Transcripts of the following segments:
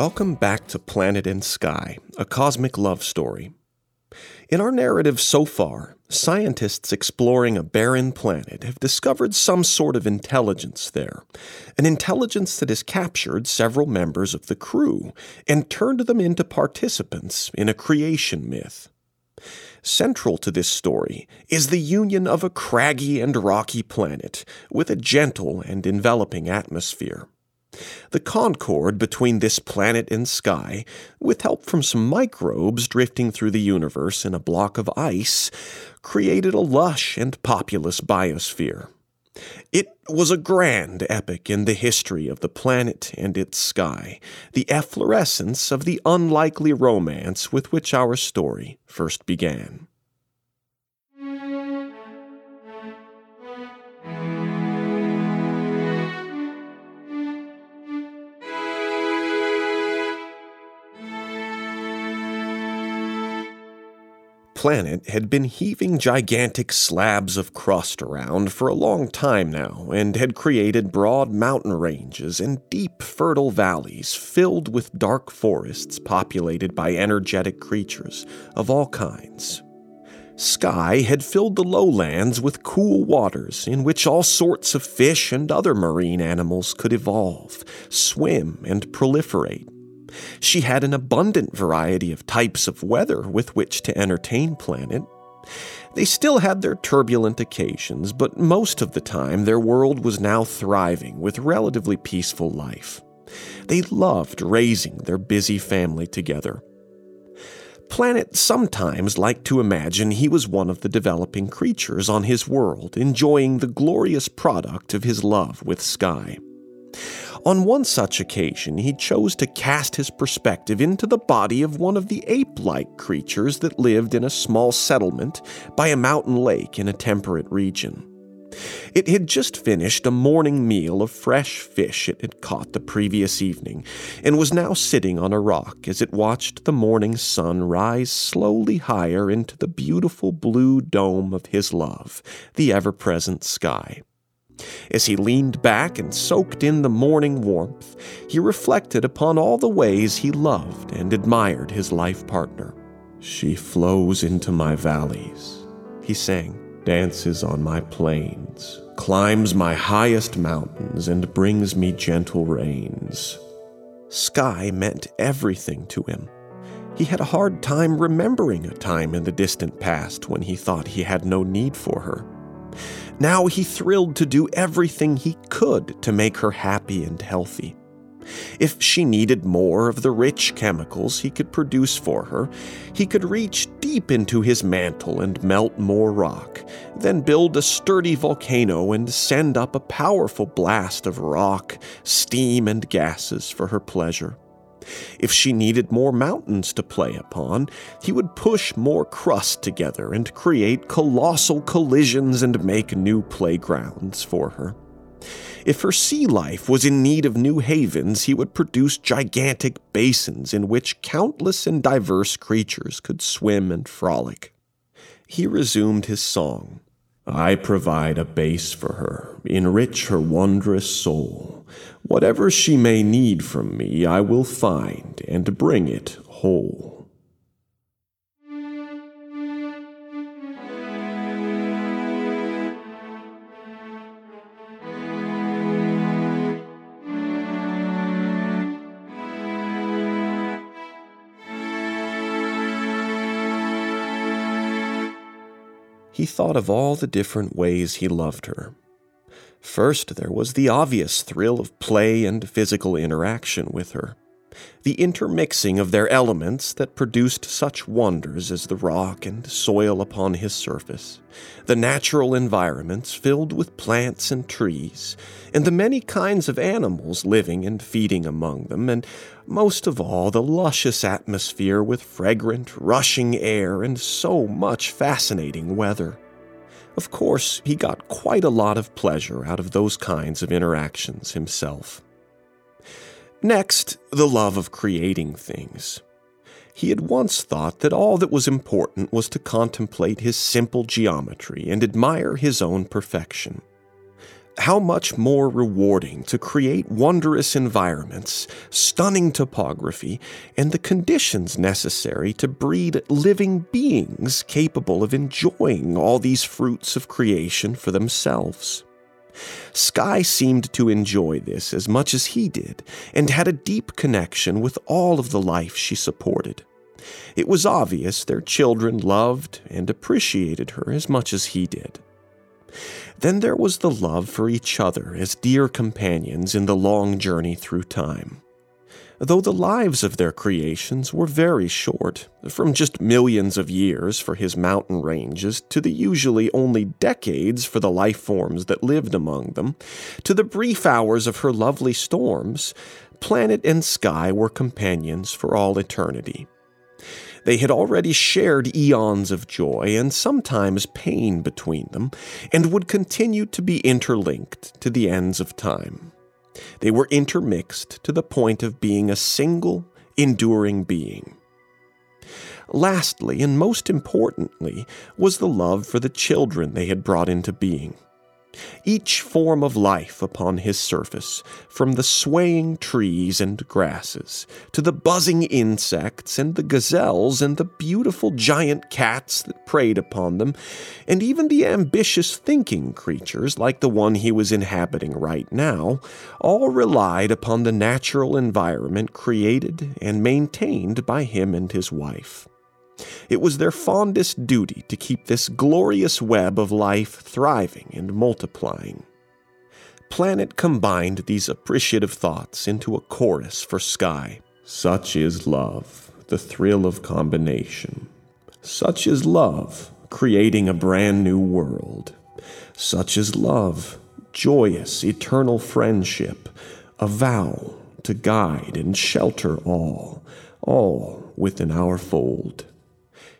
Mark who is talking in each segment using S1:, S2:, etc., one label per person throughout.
S1: Welcome back to Planet and Sky, a cosmic love story. In our narrative so far, scientists exploring a barren planet have discovered some sort of intelligence there, an intelligence that has captured several members of the crew and turned them into participants in a creation myth. Central to this story is the union of a craggy and rocky planet with a gentle and enveloping atmosphere. The concord between this planet and sky, with help from some microbes drifting through the universe in a block of ice, created a lush and populous biosphere. It was a grand epic in the history of the planet and its sky, the efflorescence of the unlikely romance with which our story first began. Planet had been heaving gigantic slabs of crust around for a long time now and had created broad mountain ranges and deep, fertile valleys filled with dark forests populated by energetic creatures of all kinds. Sky had filled the lowlands with cool waters in which all sorts of fish and other marine animals could evolve, swim, and proliferate. She had an abundant variety of types of weather with which to entertain Planet. They still had their turbulent occasions, but most of the time their world was now thriving with relatively peaceful life. They loved raising their busy family together. Planet sometimes liked to imagine he was one of the developing creatures on his world, enjoying the glorious product of his love with Sky. On one such occasion, he chose to cast his perspective into the body of one of the ape like creatures that lived in a small settlement by a mountain lake in a temperate region. It had just finished a morning meal of fresh fish it had caught the previous evening, and was now sitting on a rock as it watched the morning sun rise slowly higher into the beautiful blue dome of his love, the ever present sky. As he leaned back and soaked in the morning warmth, he reflected upon all the ways he loved and admired his life partner. She flows into my valleys, he sang, dances on my plains, climbs my highest mountains, and brings me gentle rains. Sky meant everything to him. He had a hard time remembering a time in the distant past when he thought he had no need for her. Now he thrilled to do everything he could to make her happy and healthy. If she needed more of the rich chemicals he could produce for her, he could reach deep into his mantle and melt more rock, then build a sturdy volcano and send up a powerful blast of rock, steam, and gases for her pleasure. If she needed more mountains to play upon, he would push more crust together and create colossal collisions and make new playgrounds for her. If her sea life was in need of new havens, he would produce gigantic basins in which countless and diverse creatures could swim and frolic. He resumed his song. I provide a base for her, enrich her wondrous soul. Whatever she may need from me, I will find and bring it whole. He thought of all the different ways he loved her. First, there was the obvious thrill of play and physical interaction with her the intermixing of their elements that produced such wonders as the rock and soil upon his surface, the natural environments filled with plants and trees, and the many kinds of animals living and feeding among them, and most of all, the luscious atmosphere with fragrant, rushing air and so much fascinating weather. Of course, he got quite a lot of pleasure out of those kinds of interactions himself. Next, the love of creating things. He had once thought that all that was important was to contemplate his simple geometry and admire his own perfection. how much more rewarding to create wondrous environments, stunning topography, and the conditions necessary to breed living beings capable of enjoying all these fruits of creation for themselves. Sky seemed to enjoy this as much as he did, and had a deep connection with all of the life she supported. It was obvious their children loved and appreciated her as much as he did. Then there was the love for each other as dear companions in the long journey through time. Though the lives of their creations were very short, from just millions of years for his mountain ranges to the usually only decades for the life forms that lived among them, to the brief hours of her lovely storms, planet and sky were companions for all eternity. They had already shared eons of joy and sometimes pain between them, and would continue to be interlinked to the ends of time. They were intermixed to the point of being a single, enduring being. Lastly, and most importantly, was the love for the children they had brought into being each form of life upon his surface, from the swaying trees and grasses, to the buzzing insects and the gazelles and the beautiful giant cats that preyed upon them, and even the ambitious thinking creatures like the one he was inhabiting right now, all relied upon the natural environment created and maintained by him and his wife. It was their fondest duty to keep this glorious web of life thriving and multiplying. Planet combined these appreciative thoughts into a chorus for Sky. Such is love, the thrill of combination. Such is love, creating a brand new world. Such is love, joyous, eternal friendship, a vow to guide and shelter all, all within our fold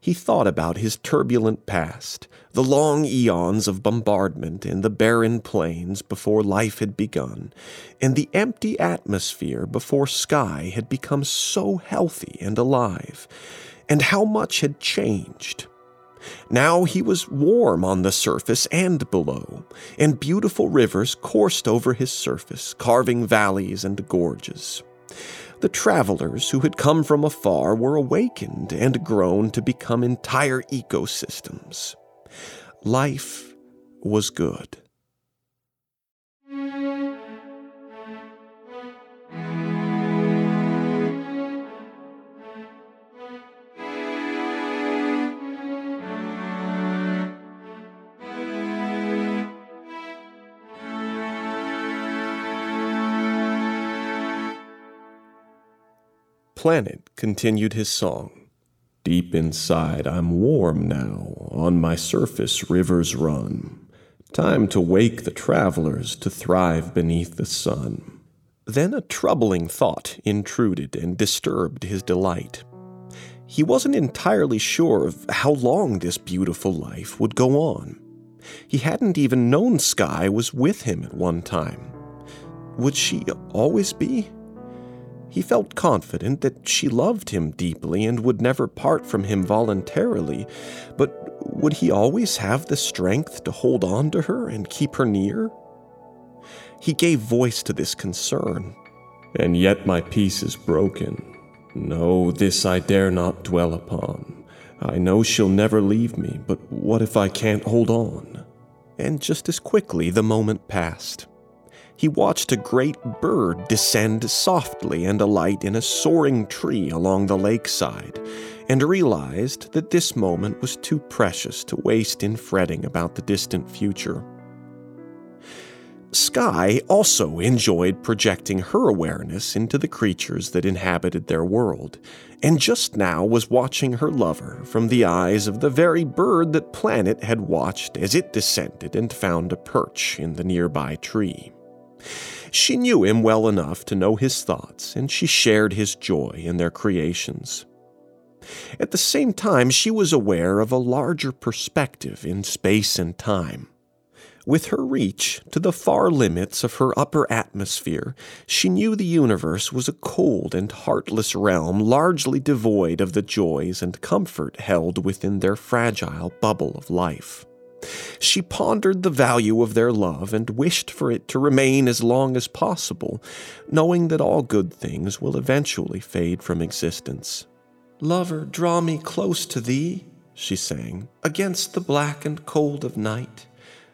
S1: he thought about his turbulent past, the long eons of bombardment in the barren plains before life had begun, and the empty atmosphere before sky had become so healthy and alive, and how much had changed. Now he was warm on the surface and below, and beautiful rivers coursed over his surface, carving valleys and gorges the travelers who had come from afar were awakened and grown to become entire ecosystems. Life was good. Planet continued his song. Deep inside, I'm warm now. On my surface, rivers run. Time to wake the travelers to thrive beneath the sun. Then a troubling thought intruded and disturbed his delight. He wasn't entirely sure of how long this beautiful life would go on. He hadn't even known Sky was with him at one time. Would she always be? He felt confident that she loved him deeply and would never part from him voluntarily, but would he always have the strength to hold on to her and keep her near? He gave voice to this concern. And yet my peace is broken. No, this I dare not dwell upon. I know she'll never leave me, but what if I can't hold on? And just as quickly the moment passed he watched a great bird descend softly and alight in a soaring tree along the lakeside, and realized that this moment was too precious to waste in fretting about the distant future. Sky also enjoyed projecting her awareness into the creatures that inhabited their world, and just now was watching her lover from the eyes of the very bird that Planet had watched as it descended and found a perch in the nearby tree. She knew him well enough to know his thoughts, and she shared his joy in their creations. At the same time, she was aware of a larger perspective in space and time. With her reach to the far limits of her upper atmosphere, she knew the universe was a cold and heartless realm largely devoid of the joys and comfort held within their fragile bubble of life. She pondered the value of their love and wished for it to remain as long as possible, knowing that all good things will eventually fade from existence. Lover, draw me close to thee, she sang, against the black and cold of night.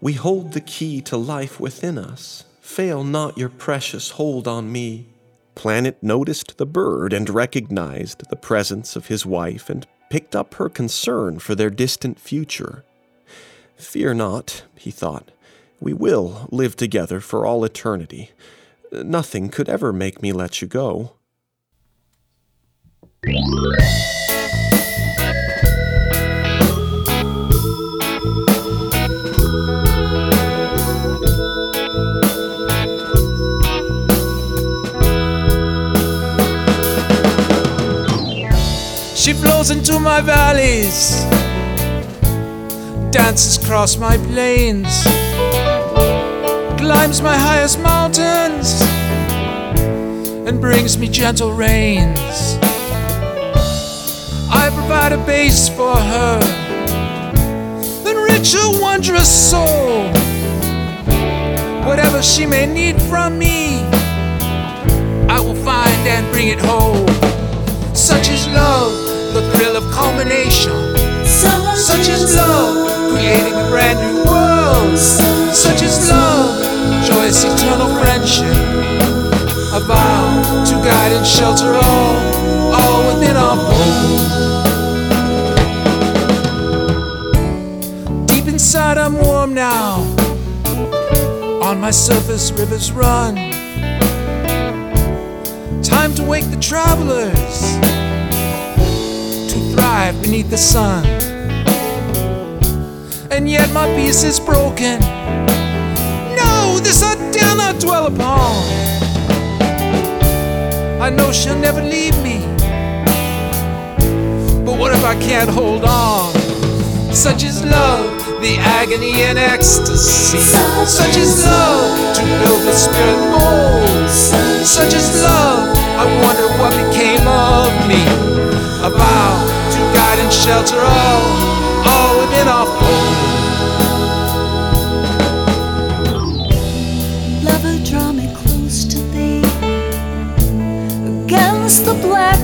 S1: We hold the key to life within us. Fail not your precious hold on me. Planet noticed the bird and recognized the presence of his wife and picked up her concern for their distant future. Fear not, he thought. We will live together for all eternity. Nothing could ever make me let you go.
S2: She flows into my valleys, dances across my plains, climbs my highest mountains, and brings me gentle rains. I provide a base for her, enrich her wondrous soul. Whatever she may need from me, I will find and bring it home. Such is love, the thrill of culmination. Love, creating brand new world. Such is love, joyous eternal friendship. A vow to guide and shelter all, all within our fold. Deep inside, I'm warm now. On my surface, rivers run. Time to wake the travelers to thrive beneath the sun. And yet my peace is broken. No, this I dare not dwell upon. I know she'll never leave me. But what if I can't hold on? Such is love, the agony and ecstasy. Such is love to build the spirit mold. Such is love, I wonder what became of me. A to guide and shelter all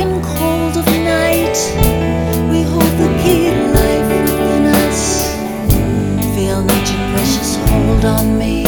S3: and cold of night. We hold the key to life within us. Feel not your precious hold on me.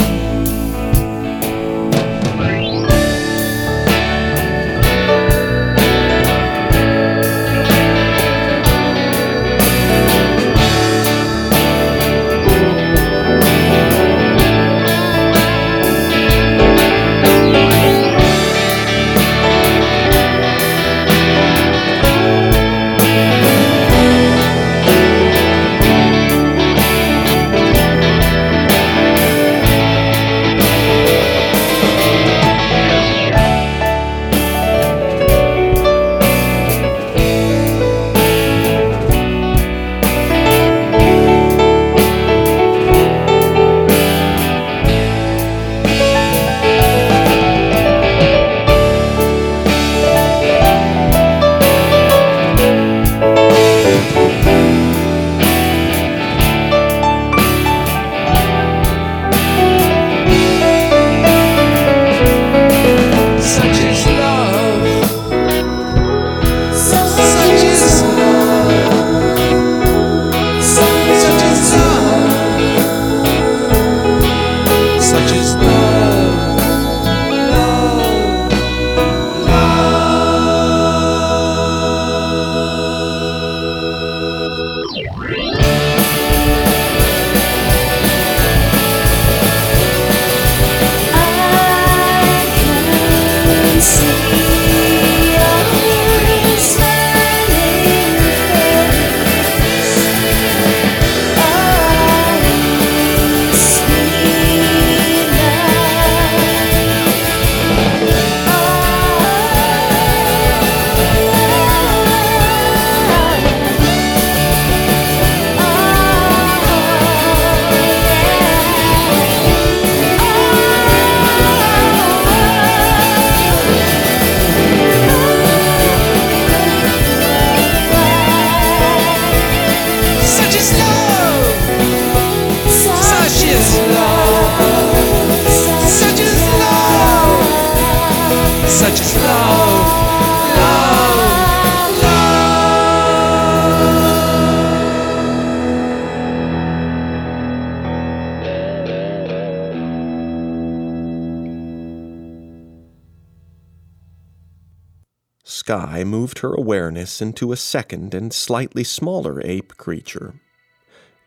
S1: Sky moved her awareness into a second and slightly smaller ape creature.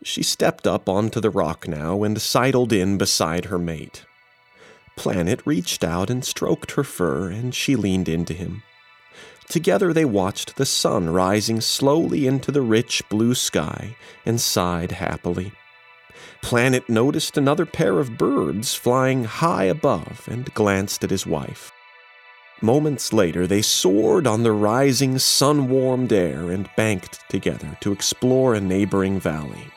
S1: She stepped up onto the rock now and sidled in beside her mate. Planet reached out and stroked her fur, and she leaned into him. Together they watched the sun rising slowly into the rich blue sky and sighed happily. Planet noticed another pair of birds flying high above and glanced at his wife. Moments later, they soared on the rising, sun warmed air and banked together to explore a neighboring valley.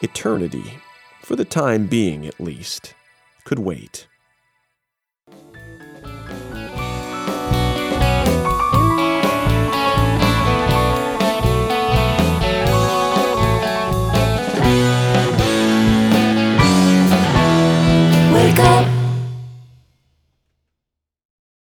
S1: Eternity, for the time being at least, could wait.